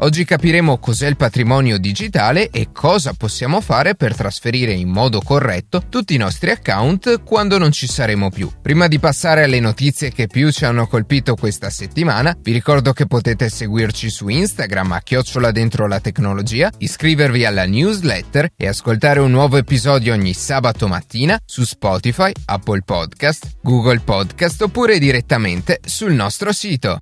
Oggi capiremo cos'è il patrimonio digitale e cosa possiamo fare per trasferire in modo corretto tutti i nostri account quando non ci saremo più. Prima di passare alle notizie che più ci hanno colpito questa settimana, vi ricordo che potete seguirci su Instagram a chiocciola dentro la tecnologia, iscrivervi alla newsletter e ascoltare un nuovo episodio ogni sabato mattina su Spotify, Apple Podcast, Google Podcast oppure direttamente sul nostro sito.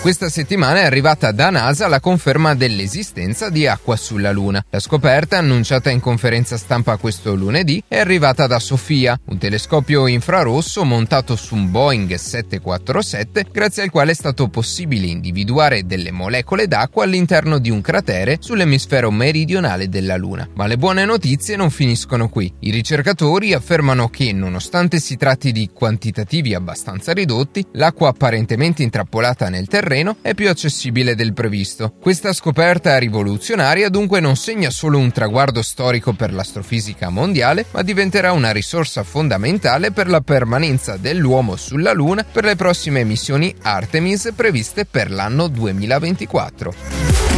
Questa settimana è arrivata da NASA la conferma dell'esistenza di acqua sulla Luna. La scoperta, annunciata in conferenza stampa questo lunedì, è arrivata da Sofia, un telescopio infrarosso montato su un Boeing 747, grazie al quale è stato possibile individuare delle molecole d'acqua all'interno di un cratere sull'emisfero meridionale della Luna. Ma le buone notizie non finiscono qui. I ricercatori affermano che, nonostante si tratti di quantitativi abbastanza ridotti, l'acqua apparentemente intrappolata nel terreno terreno è più accessibile del previsto. Questa scoperta rivoluzionaria dunque non segna solo un traguardo storico per l'astrofisica mondiale, ma diventerà una risorsa fondamentale per la permanenza dell'uomo sulla Luna per le prossime missioni Artemis previste per l'anno 2024.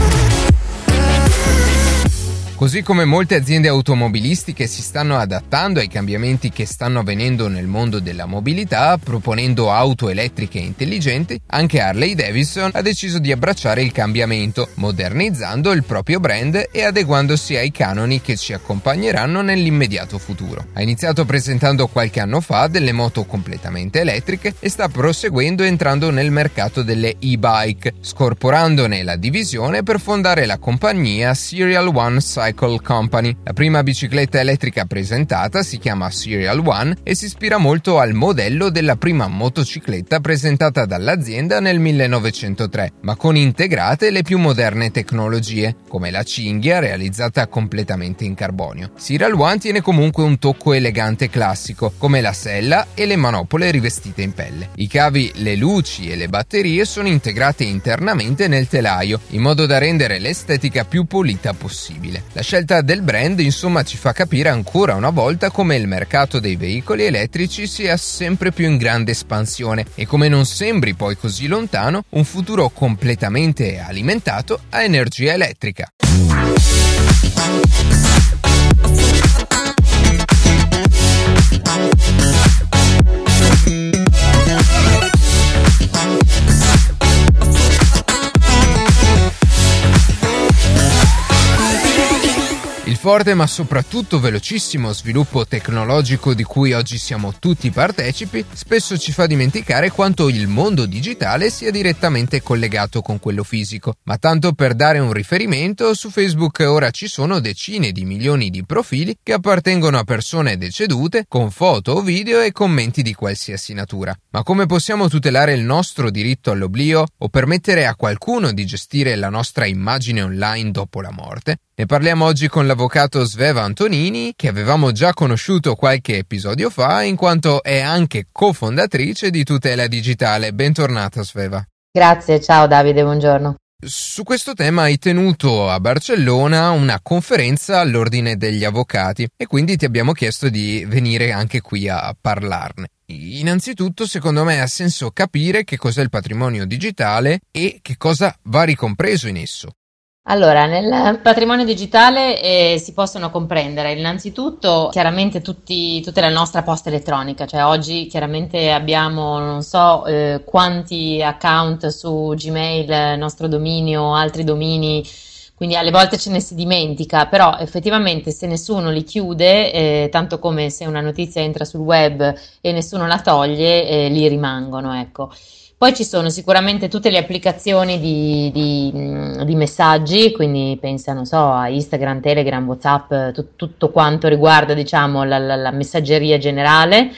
Così come molte aziende automobilistiche si stanno adattando ai cambiamenti che stanno avvenendo nel mondo della mobilità, proponendo auto elettriche intelligenti, anche Harley Davidson ha deciso di abbracciare il cambiamento, modernizzando il proprio brand e adeguandosi ai canoni che ci accompagneranno nell'immediato futuro. Ha iniziato presentando qualche anno fa delle moto completamente elettriche e sta proseguendo entrando nel mercato delle e-bike, scorporandone la divisione per fondare la compagnia Serial One Cycle Cycle Company. La prima bicicletta elettrica presentata si chiama Serial One e si ispira molto al modello della prima motocicletta presentata dall'azienda nel 1903, ma con integrate le più moderne tecnologie, come la cinghia realizzata completamente in carbonio. Serial One tiene comunque un tocco elegante classico, come la sella e le manopole rivestite in pelle. I cavi, le luci e le batterie sono integrate internamente nel telaio, in modo da rendere l'estetica più pulita possibile. La la scelta del brand insomma ci fa capire ancora una volta come il mercato dei veicoli elettrici sia sempre più in grande espansione e come non sembri poi così lontano un futuro completamente alimentato a energia elettrica. Forte ma soprattutto velocissimo sviluppo tecnologico di cui oggi siamo tutti partecipi spesso ci fa dimenticare quanto il mondo digitale sia direttamente collegato con quello fisico. Ma tanto per dare un riferimento, su Facebook ora ci sono decine di milioni di profili che appartengono a persone decedute con foto o video e commenti di qualsiasi natura. Ma come possiamo tutelare il nostro diritto all'oblio o permettere a qualcuno di gestire la nostra immagine online dopo la morte? Ne parliamo oggi con l'avvocato Sveva Antonini, che avevamo già conosciuto qualche episodio fa, in quanto è anche cofondatrice di Tutela Digitale. Bentornata Sveva. Grazie, ciao Davide, buongiorno. Su questo tema hai tenuto a Barcellona una conferenza all'ordine degli avvocati e quindi ti abbiamo chiesto di venire anche qui a parlarne. Innanzitutto, secondo me ha senso capire che cos'è il patrimonio digitale e che cosa va ricompreso in esso. Allora, nel patrimonio digitale eh, si possono comprendere innanzitutto chiaramente tutti, tutta la nostra posta elettronica, cioè oggi chiaramente abbiamo non so eh, quanti account su Gmail, nostro dominio, altri domini, quindi alle volte ce ne si dimentica, però effettivamente se nessuno li chiude, eh, tanto come se una notizia entra sul web e nessuno la toglie, eh, lì rimangono, ecco. Poi ci sono sicuramente tutte le applicazioni di, di, di messaggi, quindi pensa, non so, a Instagram, Telegram, WhatsApp, tu, tutto quanto riguarda, diciamo, la, la, la messaggeria generale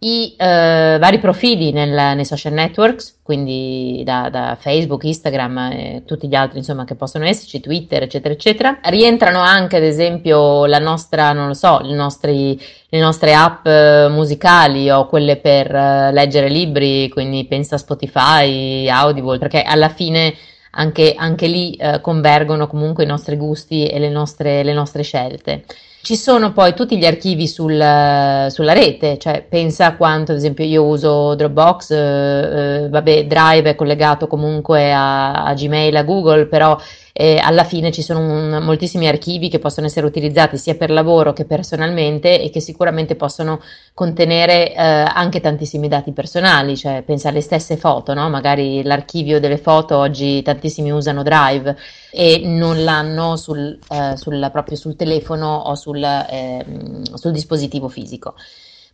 i eh, vari profili nel, nei social networks, quindi da, da Facebook, Instagram e tutti gli altri insomma che possono esserci, Twitter, eccetera, eccetera. Rientrano anche ad esempio la nostra, non lo so, nostri, le nostre app eh, musicali o quelle per eh, leggere libri, quindi pensa a Spotify, Audible, perché alla fine anche, anche lì eh, convergono comunque i nostri gusti e le nostre, le nostre scelte. Ci sono poi tutti gli archivi sul, sulla rete, cioè pensa a quanto, ad esempio, io uso Dropbox, eh, eh, vabbè, Drive è collegato comunque a, a Gmail, a Google, però eh, alla fine ci sono un, moltissimi archivi che possono essere utilizzati sia per lavoro che personalmente e che sicuramente possono contenere eh, anche tantissimi dati personali, cioè pensa alle stesse foto, no? magari l'archivio delle foto oggi tantissimi usano Drive e non l'hanno sul, eh, sul, proprio sul telefono o sul, ehm, sul dispositivo fisico.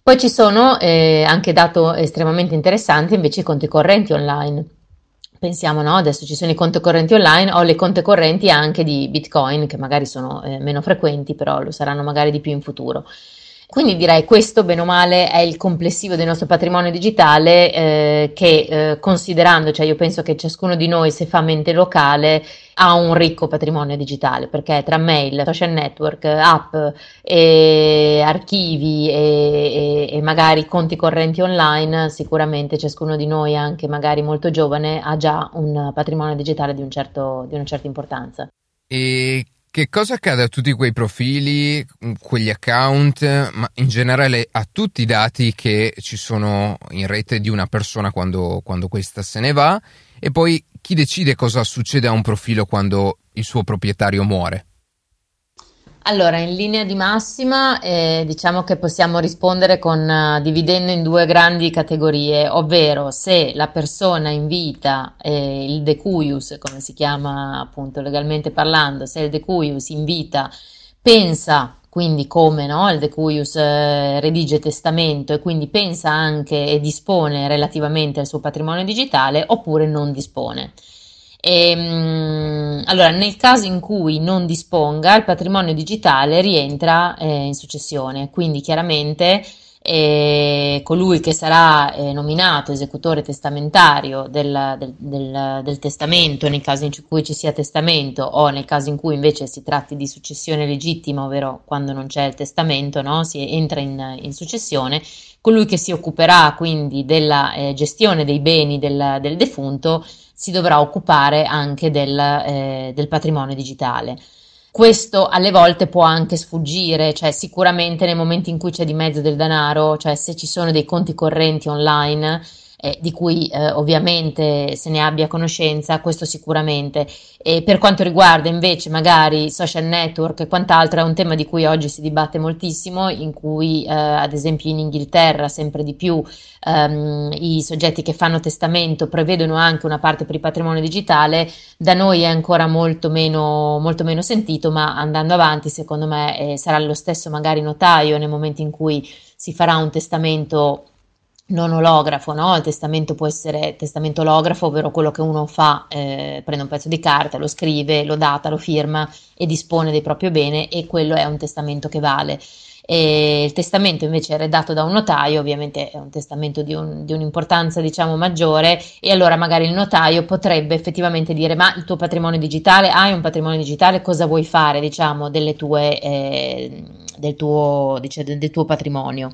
Poi ci sono, eh, anche dato estremamente interessante, invece i conti correnti online pensiamo, no? Adesso ci sono i conti correnti online o le conti correnti anche di Bitcoin, che magari sono eh, meno frequenti, però lo saranno magari di più in futuro. Quindi direi questo, bene o male, è il complessivo del nostro patrimonio digitale eh, che eh, considerando, cioè io penso che ciascuno di noi se fa mente locale ha un ricco patrimonio digitale perché tra mail, social network, app, e archivi e, e, e magari conti correnti online, sicuramente ciascuno di noi, anche magari molto giovane, ha già un patrimonio digitale di, un certo, di una certa importanza. E che cosa accade a tutti quei profili, quegli account, ma in generale a tutti i dati che ci sono in rete di una persona quando, quando questa se ne va? E poi chi decide cosa succede a un profilo quando il suo proprietario muore? Allora, in linea di massima, eh, diciamo che possiamo rispondere con, uh, dividendo in due grandi categorie, ovvero se la persona in vita, eh, il decuius, come si chiama appunto legalmente parlando, se il decuius in vita pensa, quindi come no, il decuius eh, redige testamento e quindi pensa anche e dispone relativamente al suo patrimonio digitale, oppure non dispone. E, ehm, allora, nel caso in cui non disponga, il patrimonio digitale rientra eh, in successione, quindi chiaramente eh, colui che sarà eh, nominato esecutore testamentario del, del, del, del, testamento nel caso in cui ci sia testamento o nel caso in cui invece si tratti di successione legittima, ovvero quando non c'è il testamento, no? si entra in, in successione, colui che si occuperà quindi della eh, gestione dei beni del, del defunto si dovrà occupare anche del, eh, del patrimonio digitale. Questo alle volte può anche sfuggire, cioè sicuramente nei momenti in cui c'è di mezzo del denaro, cioè se ci sono dei conti correnti online, eh, di cui eh, ovviamente se ne abbia conoscenza, questo sicuramente. E per quanto riguarda invece magari social network e quant'altro, è un tema di cui oggi si dibatte moltissimo, in cui eh, ad esempio in Inghilterra sempre di più ehm, i soggetti che fanno testamento prevedono anche una parte per il patrimonio digitale, da noi è ancora molto meno, molto meno sentito, ma andando avanti secondo me eh, sarà lo stesso magari notaio nel momento in cui si farà un testamento non olografo, no? Il testamento può essere testamento olografo, ovvero quello che uno fa, eh, prende un pezzo di carta, lo scrive, lo data, lo firma e dispone del proprio bene e quello è un testamento che vale. E il testamento invece è redatto da un notaio, ovviamente è un testamento di, un, di, un'importanza diciamo maggiore e allora magari il notaio potrebbe effettivamente dire ma il tuo patrimonio digitale, hai un patrimonio digitale, cosa vuoi fare diciamo tue, eh, del, tuo, dice, del tuo patrimonio.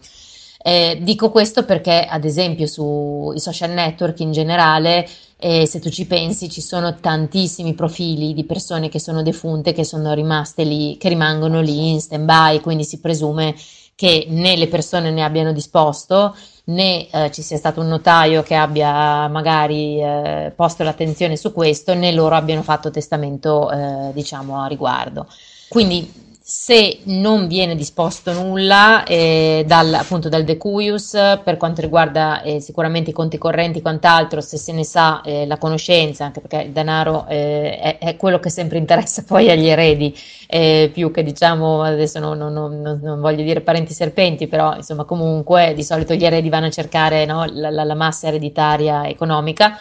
Eh, dico questo perché, ad esempio, sui social network in generale, eh, se tu ci pensi, ci sono tantissimi profili di persone che sono defunte, che sono rimaste lì, che rimangono lì in stand-by, quindi si presume che né le persone ne abbiano disposto, né eh, ci sia stato un notaio che abbia magari eh, posto l'attenzione su questo, né loro abbiano fatto testamento, eh, diciamo, a riguardo. Quindi se non viene disposto nulla eh, dal, appunto dal decuius per quanto riguarda eh, sicuramente i conti correnti e quant'altro, se se ne sa eh, la conoscenza, anche perché il denaro eh, è, è, quello che sempre interessa poi agli eredi, eh, più che diciamo, adesso non, non, non, non, voglio dire parenti serpenti, però insomma comunque di solito gli eredi vanno a cercare no, la, la, la massa ereditaria economica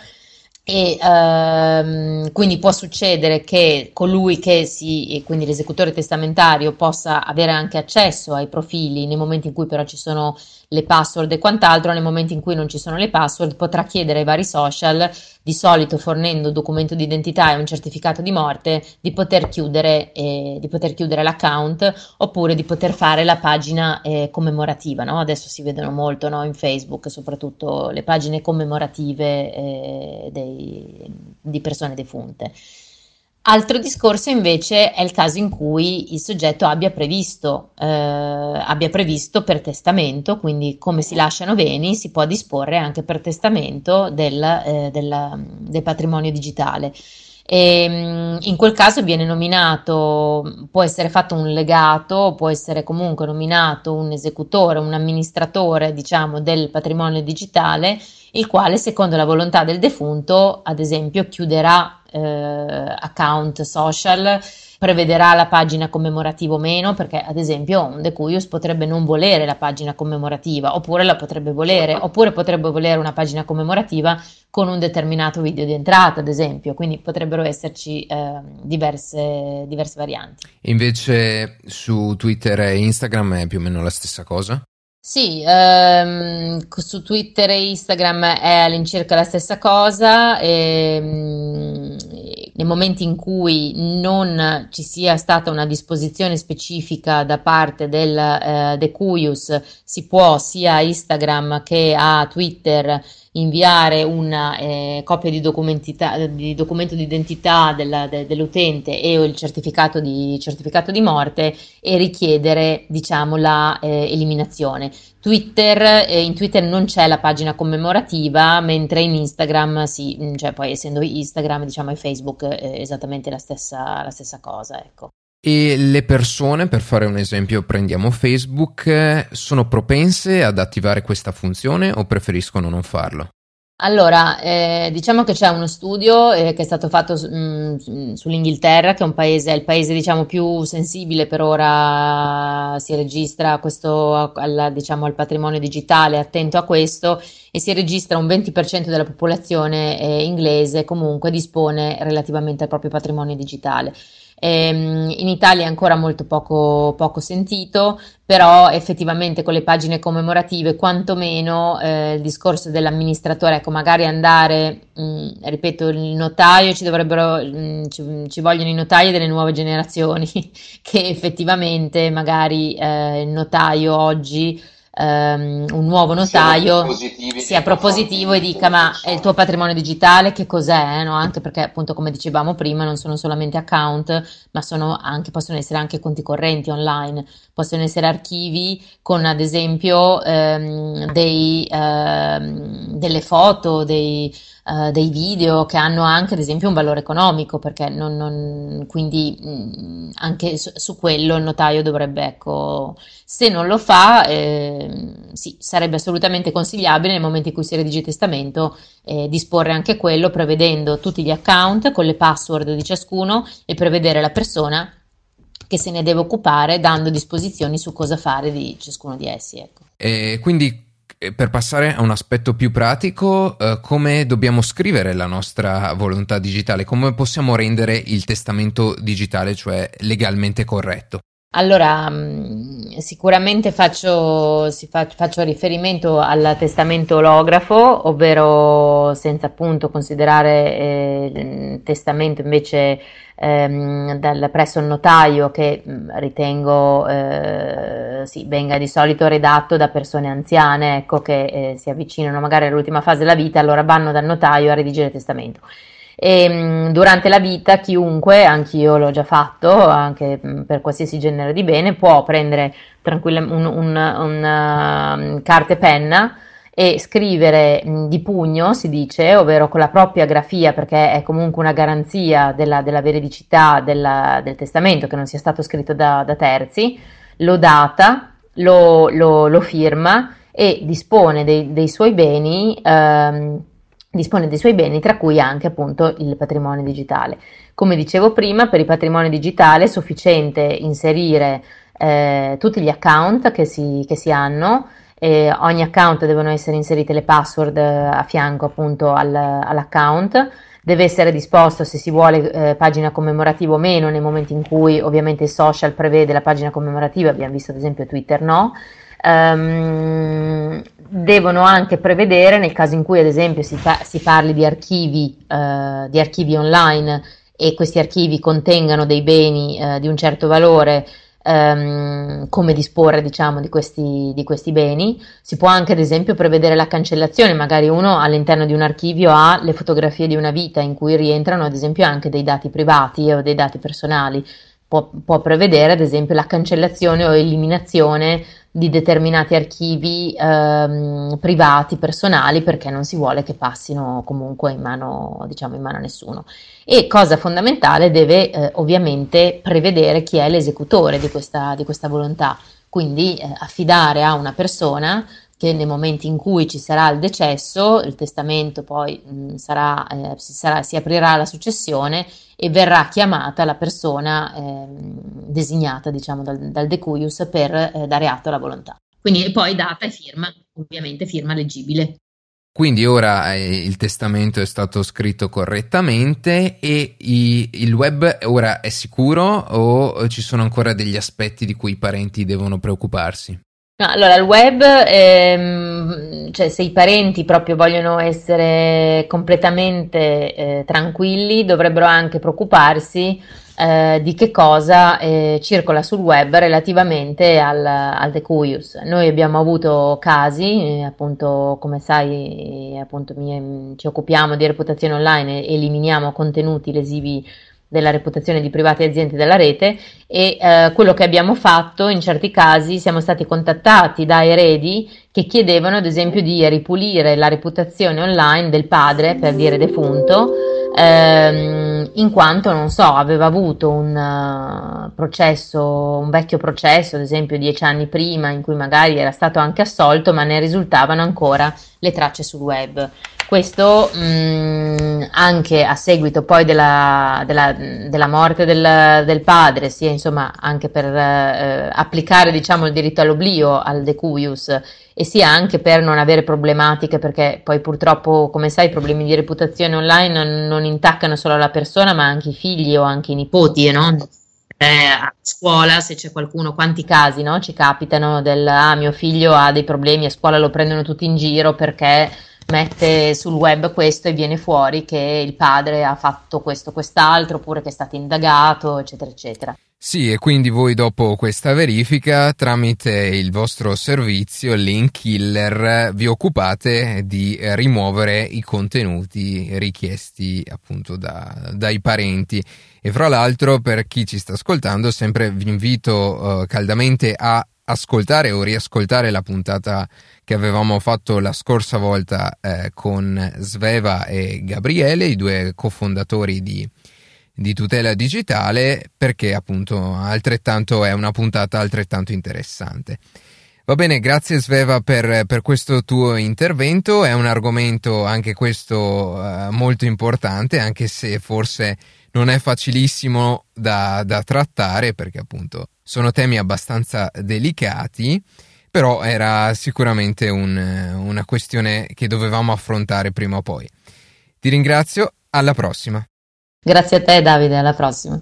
e ehm, quindi può succedere che colui che si, quindi l'esecutore testamentario, possa avere anche accesso ai profili nei momenti in cui però ci sono le password e quant'altro, nel momento in cui non ci sono le password potrà chiedere ai vari social, di solito fornendo documento di identità e un certificato di morte, di poter chiudere, eh, di poter chiudere l'account oppure di poter fare la pagina eh, commemorativa. No? Adesso si vedono molto no? in Facebook, soprattutto le pagine commemorative eh, dei, di persone defunte. Altro discorso invece è il caso in cui il soggetto abbia previsto, eh, abbia previsto per testamento, quindi come si lasciano beni si può disporre anche per testamento del, eh, del, del patrimonio digitale. E, mm, in quel caso viene nominato, può essere fatto un legato, può essere comunque nominato un esecutore, un amministratore, diciamo, del patrimonio digitale, il quale, secondo la volontà del defunto, ad esempio, chiuderà eh, account social prevederà la pagina commemorativa o meno, perché ad esempio un Decuius potrebbe non volere la pagina commemorativa, oppure la potrebbe volere, oppure potrebbe volere una pagina commemorativa con un determinato video di entrata, ad esempio, quindi potrebbero esserci eh, diverse, diverse varianti. Invece su Twitter e Instagram è più o meno la stessa cosa? Sì, ehm, su Twitter e Instagram è all'incirca la stessa cosa. E, ehm, nel momento in cui non ci sia stata una disposizione specifica da parte del eh, Decuius, si può sia a Instagram che a Twitter inviare una eh, copia di, di, documento di identità della, de, dell'utente e il certificato di, certificato di, morte e richiedere diciamo la eh, eliminazione. Twitter, eh, in Twitter non c'è la pagina commemorativa, mentre in Instagram sì, mm, cioè poi essendo Instagram diciamo e Facebook è esattamente la stessa, la stessa cosa, ecco. E le persone, per fare un esempio, prendiamo Facebook, sono propense ad attivare questa funzione o preferiscono non farlo? Allora, eh, diciamo che c'è uno studio eh, che è stato fatto mh, mm, sull'Inghilterra, che è paese, è il paese diciamo, più sensibile per ora, si registra questo al, diciamo, al patrimonio digitale, attento a questo, e si registra un 20% della popolazione eh, inglese comunque dispone relativamente al proprio patrimonio digitale. Ehm, in Italia è ancora molto poco, poco, sentito, però effettivamente con le pagine commemorative, quantomeno eh, il discorso dell'amministratore, ecco, magari andare, mh, mm, ripeto, il notaio, ci mh, mm, ci, ci, vogliono i notai delle nuove generazioni, che effettivamente magari eh, il notaio oggi um, un nuovo notaio sia propositivo e dica ma è il tuo patrimonio digitale? Che cos'è, no? anche perché appunto come dicevamo prima non sono solamente account ma anche, possono essere anche conti correnti online, possono essere archivi con ad esempio um, dei, uh, delle foto, dei, uh, dei, video che hanno anche ad esempio un valore economico perché non, non, quindi mh, mm, anche su, su, quello il notaio dovrebbe ecco se non lo fa eh, sì, sarebbe assolutamente consigliabile nel momento in cui si redige testamento eh, disporre anche quello prevedendo tutti gli account con le password di ciascuno e prevedere la persona che se ne deve occupare dando disposizioni su cosa fare di ciascuno di essi. Ecco. E quindi eh, per passare a un aspetto più pratico, eh, come dobbiamo scrivere la nostra volontà digitale? Come possiamo rendere il testamento digitale, cioè legalmente corretto? Allora, mm, sicuramente faccio, faccio, riferimento al testamento olografo, ovvero senza appunto considerare eh, testamento invece ehm, dal, presso il notaio che mm, ritengo eh, sì, venga di solito redatto da persone anziane, ecco, che eh, si avvicinano magari all'ultima fase della vita, allora vanno dal notaio a redigere il testamento. E, ehm, durante la vita chiunque, anch'io l'ho già fatto, anche mm, per qualsiasi genere di bene, può prendere tranquillamente un, un, un, um, carta e penna e scrivere mm, di pugno, si dice, ovvero con la propria grafia, perché è comunque una garanzia della, della veridicità della, del testamento, che non sia stato scritto da, da terzi, lo data, lo, lo, lo, firma e dispone dei, dei suoi beni ehm, dispone dei suoi beni, tra cui anche appunto il patrimonio digitale. Come dicevo prima, per il patrimonio digitale è sufficiente inserire eh, tutti gli account che si, che si hanno, eh, ogni account devono essere inserite le password eh, a fianco appunto al, all'account, deve essere disposto se si vuole eh, pagina commemorativa o meno nel momento in cui ovviamente il social prevede la pagina commemorativa, abbiamo visto ad esempio Twitter no, Um, devono anche prevedere, nel caso in cui ad esempio si, fa, si parli di archivi, uh, di archivi online e questi archivi contengano dei beni uh, di un certo valore, um, come disporre diciamo, di, questi, di questi beni. Si può anche ad esempio prevedere la cancellazione, magari uno all'interno di un archivio ha le fotografie di una vita in cui rientrano ad esempio anche dei dati privati o dei dati personali. Può, può prevedere ad esempio la cancellazione o eliminazione di determinati archivi ehm, privati, personali, perché non si vuole che passino comunque in mano, diciamo, in mano a nessuno. E cosa fondamentale, deve eh, ovviamente prevedere chi è l'esecutore di questa, di questa volontà, quindi eh, affidare a una persona che nei momenti in cui ci sarà il decesso, il testamento poi mh, sarà, eh, si, sarà, si, aprirà la successione e verrà chiamata la persona eh, designata diciamo, dal, dal decuius per eh, dare atto alla volontà. Quindi poi data e firma, ovviamente firma leggibile. Quindi ora eh, il testamento è stato scritto correttamente e i, il web ora è sicuro o ci sono ancora degli aspetti di cui i parenti devono preoccuparsi? Allora, il web, ehm, cioè se i parenti proprio vogliono essere completamente eh, tranquilli, dovrebbero anche preoccuparsi eh, di che cosa eh, circola sul web relativamente al, al decuius. Noi abbiamo avuto casi, eh, appunto, come sai, appunto, mi, ci occupiamo di reputazione online e eliminiamo contenuti lesivi della reputazione di private aziende della rete e eh, quello che abbiamo fatto in certi casi siamo stati contattati da eredi che chiedevano ad esempio di ripulire la reputazione online del padre per dire defunto ehm, in quanto non so aveva avuto un uh, processo un vecchio processo ad esempio dieci anni prima in cui magari era stato anche assolto ma ne risultavano ancora le tracce sul web questo mh, mm, anche a seguito poi della, della, della morte del, del, padre, sia insomma anche per eh, applicare diciamo, il diritto all'oblio, al decuius, e sia anche per non avere problematiche, perché poi purtroppo, come sai, i problemi di reputazione online non, non intaccano solo la persona, ma anche i figli o anche i nipoti, no? Eh, a scuola se c'è qualcuno, quanti casi no? ci capitano del ah mio figlio ha dei problemi a scuola lo prendono tutti in giro perché mette sul web questo e viene fuori che il padre ha fatto questo, quest'altro, oppure che è stato indagato, eccetera, eccetera. Sì, e quindi voi dopo questa verifica, tramite il vostro servizio Link Killer, vi occupate di rimuovere i contenuti richiesti appunto da, dai parenti. E fra l'altro, per chi ci sta ascoltando, sempre vi invito uh, caldamente a ascoltare o riascoltare la puntata che avevamo fatto la scorsa volta eh, con Sveva e Gabriele, i due cofondatori di, di Tutela Digitale, perché appunto altrettanto è una puntata altrettanto interessante. Va bene, grazie Sveva per, per, questo tuo intervento, è un argomento anche questo uh, molto importante, anche se forse non è facilissimo da, da trattare perché appunto sono temi abbastanza delicati, però era sicuramente un, una questione che dovevamo affrontare prima o poi. Ti ringrazio, alla prossima. Grazie a te Davide, alla prossima.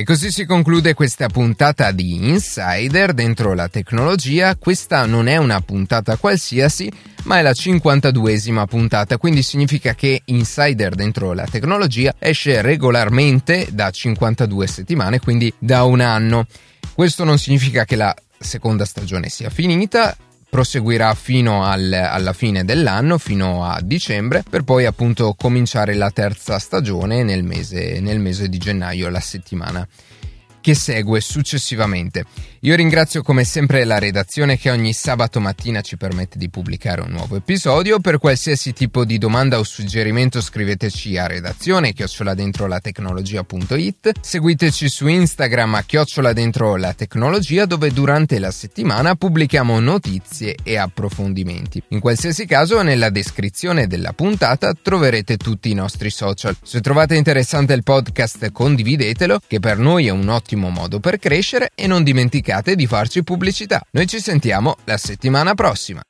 E così si conclude questa puntata di Insider dentro la tecnologia. Questa non è una puntata qualsiasi, ma è la 52esima puntata, quindi significa che Insider dentro la tecnologia esce regolarmente da 52 settimane, quindi da un anno. Questo non significa che la seconda stagione sia finita, proseguirà fino al, alla fine dell'anno, fino a dicembre, per poi appunto cominciare la terza stagione nel mese, nel mese di gennaio, la settimana che segue successivamente. Io ringrazio come sempre la redazione che ogni sabato mattina ci permette di pubblicare un nuovo episodio. Per qualsiasi tipo di domanda o suggerimento scriveteci a redazione chioccioladentrolatecnologia.it. Seguiteci su Instagram a chiocciola dove durante la settimana pubblichiamo notizie e approfondimenti. In qualsiasi caso nella descrizione della puntata troverete tutti i nostri social. Se trovate interessante il podcast condividetelo che per noi è un ottimo modo per crescere e non dimenticate di farci pubblicità. Noi ci sentiamo la settimana prossima.